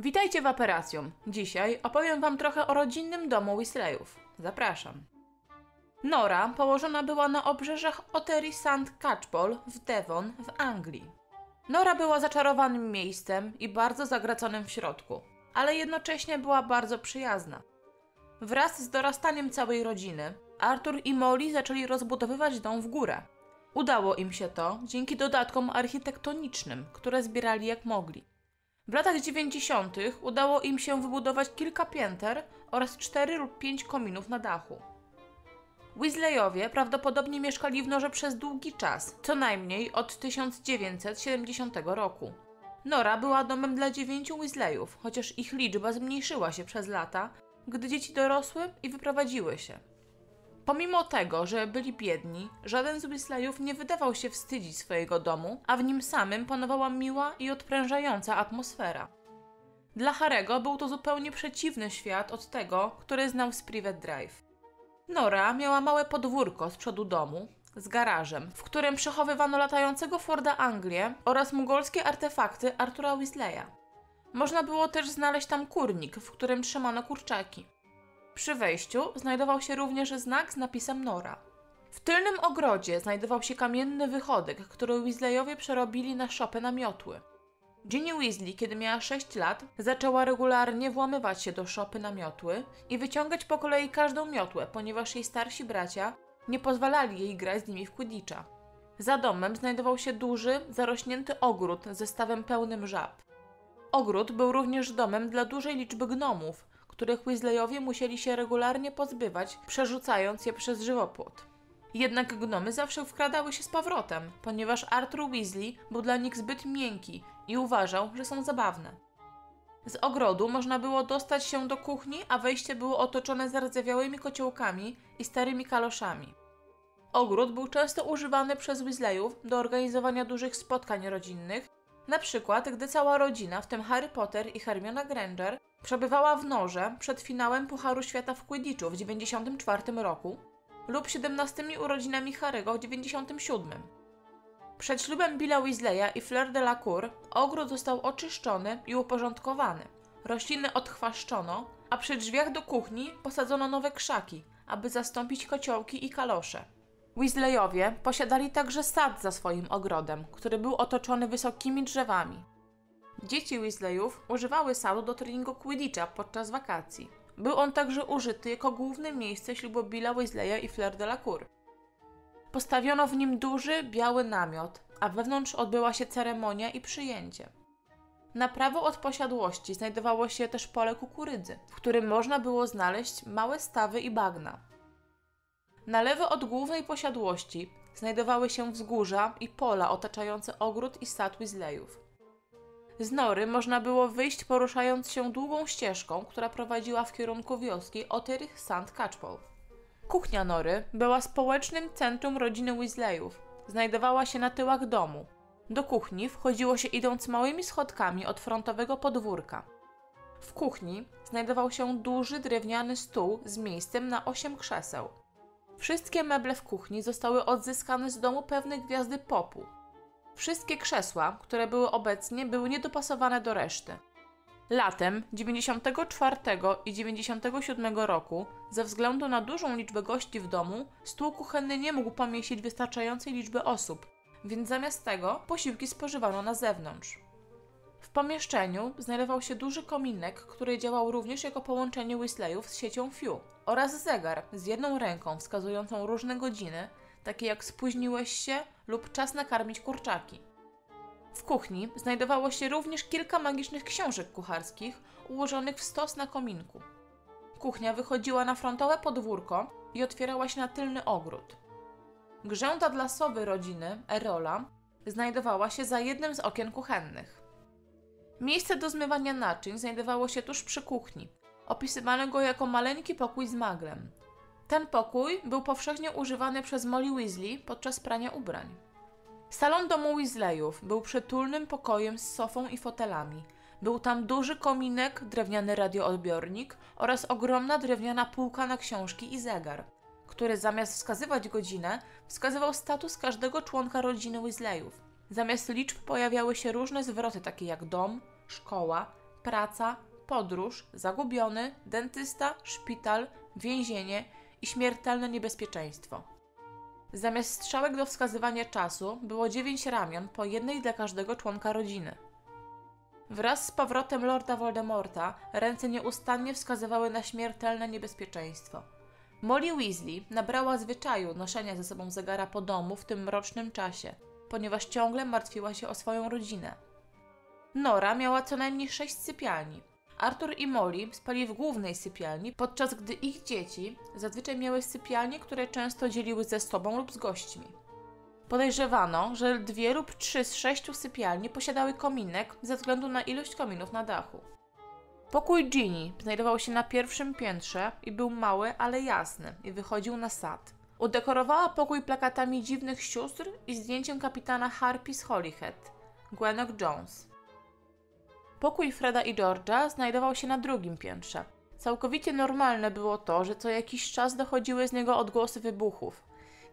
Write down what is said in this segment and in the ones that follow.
Witajcie w Operacjum. Dzisiaj opowiem Wam trochę o rodzinnym domu Weasleyów. Zapraszam. Nora położona była na obrzeżach Ottery St. Catchpole w Devon w Anglii. Nora była zaczarowanym miejscem i bardzo zagraconym w środku, ale jednocześnie była bardzo przyjazna. Wraz z dorastaniem całej rodziny, Arthur i Molly zaczęli rozbudowywać dom w górę. Udało im się to dzięki dodatkom architektonicznym, które zbierali jak mogli. W latach 90. udało im się wybudować kilka pięter oraz 4 lub 5 kominów na dachu. Weasleyowie prawdopodobnie mieszkali w Norze przez długi czas, co najmniej od 1970 roku. Nora była domem dla dziewięciu Weasleyów, chociaż ich liczba zmniejszyła się przez lata, gdy dzieci dorosły i wyprowadziły się. Pomimo tego, że byli biedni, żaden z Weasleyów nie wydawał się wstydzić swojego domu, a w nim samym panowała miła i odprężająca atmosfera. Dla Harego był to zupełnie przeciwny świat od tego, który znał z Privet Drive. Nora miała małe podwórko z przodu domu, z garażem, w którym przechowywano latającego Forda Anglię oraz mugolskie artefakty Artura Weasleya. Można było też znaleźć tam kurnik, w którym trzymano kurczaki. Przy wejściu znajdował się również znak z napisem Nora. W tylnym ogrodzie znajdował się kamienny wychodek, który Weasleyowie przerobili na szopę na miotły. Ginny Weasley, kiedy miała 6 lat, zaczęła regularnie włamywać się do szopy na miotły i wyciągać po kolei każdą miotłę, ponieważ jej starsi bracia nie pozwalali jej grać z nimi w Quidditcha. Za domem znajdował się duży, zarośnięty ogród ze stawem pełnym żab. Ogród był również domem dla dużej liczby gnomów, których Weasleyowie musieli się regularnie pozbywać, przerzucając je przez żywopłot. Jednak gnomy zawsze wkradały się z powrotem, ponieważ Arthur Weasley był dla nich zbyt miękki i uważał, że są zabawne. Z ogrodu można było dostać się do kuchni, a wejście było otoczone zardzewiałymi kociołkami i starymi kaloszami. Ogród był często używany przez Weasleyów do organizowania dużych spotkań rodzinnych, na przykład gdy cała rodzina, w tym Harry Potter i Hermiona Granger, przebywała w Norze przed finałem Pucharu Świata w Quidditchu w 1994 roku lub 17 urodzinami Harry'ego w 97. Przed ślubem Billa Weasleya i Fleur de la Cour ogród został oczyszczony i uporządkowany. Rośliny odchwaszczono, a przy drzwiach do kuchni posadzono nowe krzaki, aby zastąpić kociołki i kalosze. Weasleyowie posiadali także sad za swoim ogrodem, który był otoczony wysokimi drzewami. Dzieci Weasleyów używały sadu do treningu Quidditcha podczas wakacji. Był on także użyty jako główne miejsce ślubu Billa Weasleya i Fleur de la Cour. Postawiono w nim duży, biały namiot, a wewnątrz odbyła się ceremonia i przyjęcie. Na prawo od posiadłości znajdowało się też pole kukurydzy, w którym można było znaleźć małe stawy i bagna. Na lewo od głównej posiadłości znajdowały się wzgórza i pola otaczające ogród i sad Weasleyów. Z nory można było wyjść poruszając się długą ścieżką, która prowadziła w kierunku wioski Otterych St. Catchpole. Kuchnia Nory była społecznym centrum rodziny Weasleyów. Znajdowała się na tyłach domu. Do kuchni wchodziło się idąc małymi schodkami od frontowego podwórka. W kuchni znajdował się duży drewniany stół z miejscem na osiem krzeseł. Wszystkie meble w kuchni zostały odzyskane z domu pewnej gwiazdy popu. Wszystkie krzesła, które były obecnie, były niedopasowane do reszty. Latem 94 i 97 roku, ze względu na dużą liczbę gości w domu, stół kuchenny nie mógł pomieścić wystarczającej liczby osób, więc zamiast tego posiłki spożywano na zewnątrz. W pomieszczeniu znajdował się duży kominek, który działał również jako połączenie Weasleyów z siecią Fiu oraz zegar z jedną ręką wskazującą różne godziny, takie jak spóźniłeś się lub czas nakarmić kurczaki. W kuchni znajdowało się również kilka magicznych książek kucharskich ułożonych w stos na kominku. Kuchnia wychodziła na frontowe podwórko i otwierała się na tylny ogród. Grzęda dla sowy rodziny, Erola, znajdowała się za jednym z okien kuchennych. Miejsce do zmywania naczyń znajdowało się tuż przy kuchni. Opisywano go jako maleńki pokój z maglem. Ten pokój był powszechnie używany przez Molly Weasley podczas prania ubrań. Salon domu Weasleyów był przytulnym pokojem z sofą i fotelami. Był tam duży kominek, drewniany radioodbiornik oraz ogromna drewniana półka na książki i zegar, który zamiast wskazywać godzinę, wskazywał status każdego członka rodziny Weasleyów. Zamiast liczb pojawiały się różne zwroty takie jak dom, szkoła, praca, podróż, zagubiony, dentysta, szpital, więzienie i śmiertelne niebezpieczeństwo. Zamiast strzałek do wskazywania czasu było dziewięć ramion, po jednej dla każdego członka rodziny. Wraz z powrotem Lorda Voldemorta ręce nieustannie wskazywały na śmiertelne niebezpieczeństwo. Molly Weasley nabrała zwyczaju noszenia ze sobą zegara po domu w tym mrocznym czasie, ponieważ ciągle martwiła się o swoją rodzinę. Nora miała co najmniej sześć sypialni. Arthur i Molly spali w głównej sypialni, podczas gdy ich dzieci zazwyczaj miały sypialnie, które często dzieliły ze sobą lub z gośćmi. Podejrzewano, że dwie lub trzy z sześciu sypialni posiadały kominek ze względu na ilość kominów na dachu. Pokój Ginny znajdował się na pierwszym piętrze i był mały, ale jasny i wychodził na sad. Udekorowała pokój plakatami dziwnych sióstr i zdjęciem kapitana Harpy z Holyhead, Gwenok Jones. Pokój Freda i George'a znajdował się na drugim piętrze. Całkowicie normalne było to, że co jakiś czas dochodziły z niego odgłosy wybuchów.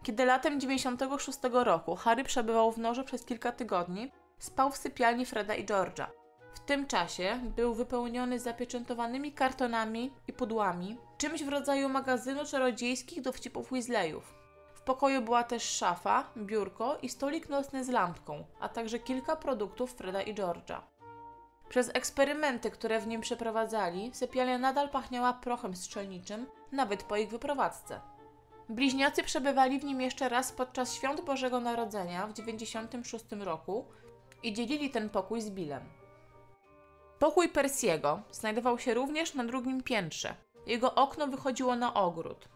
Kiedy latem 96 roku Harry przebywał w norze przez kilka tygodni, spał w sypialni Freda i George'a. Tym czasie był wypełniony zapieczętowanymi kartonami i pudłami, czymś w rodzaju magazynu czarodziejskich dowcipów Weasleyów. W pokoju była też szafa, biurko i stolik nocny z lampką, a także kilka produktów Freda i George'a. Przez eksperymenty, które w nim przeprowadzali, sypialnia nadal pachniała prochem strzelniczym, nawet po ich wyprowadzce. Bliźniacy przebywali w nim jeszcze raz podczas świąt Bożego Narodzenia w 96 roku i dzielili ten pokój z Billem. Pokój Persiego znajdował się również na drugim piętrze. Jego okno wychodziło na ogród.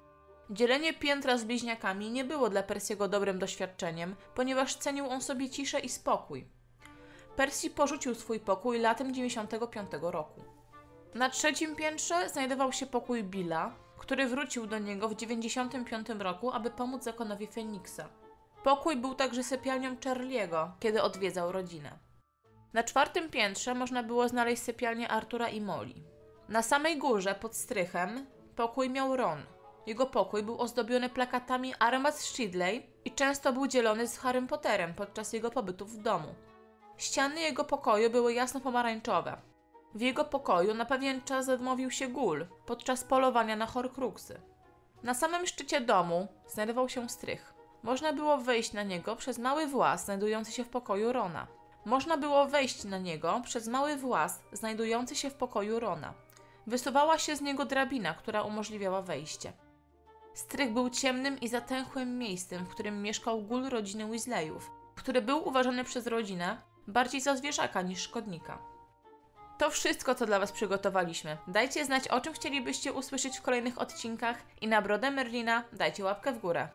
Dzielenie piętra z bliźniakami nie było dla Persiego dobrym doświadczeniem, ponieważ cenił on sobie ciszę i spokój. Percy porzucił swój pokój latem 95 roku. Na trzecim piętrze znajdował się pokój Billa, który wrócił do niego w 95 roku, aby pomóc zakonowi Feniksa. Pokój był także sypialnią Charliego, kiedy odwiedzał rodzinę. Na czwartym piętrze można było znaleźć sypialnię Artura i Molly. Na samej górze, pod strychem, pokój miał Ron. Jego pokój był ozdobiony plakatami Armas Shidley i często był dzielony z Harrym Potterem podczas jego pobytów w domu. Ściany jego pokoju były jasno-pomarańczowe. W jego pokoju na pewien czas odmówił się gól podczas polowania na horcruxy. Na samym szczycie domu znajdował się strych. Można było wejść na niego przez mały włas znajdujący się w pokoju Rona. Można było wejść na niego przez mały włas znajdujący się w pokoju Rona. Wysuwała się z niego drabina, która umożliwiała wejście. Strych był ciemnym i zatęchłym miejscem, w którym mieszkał gól rodziny Weasleyów, który był uważany przez rodzinę bardziej za zwierzaka niż szkodnika. To wszystko, co dla Was przygotowaliśmy. Dajcie znać, o czym chcielibyście usłyszeć w kolejnych odcinkach i na brodę Merlina dajcie łapkę w górę.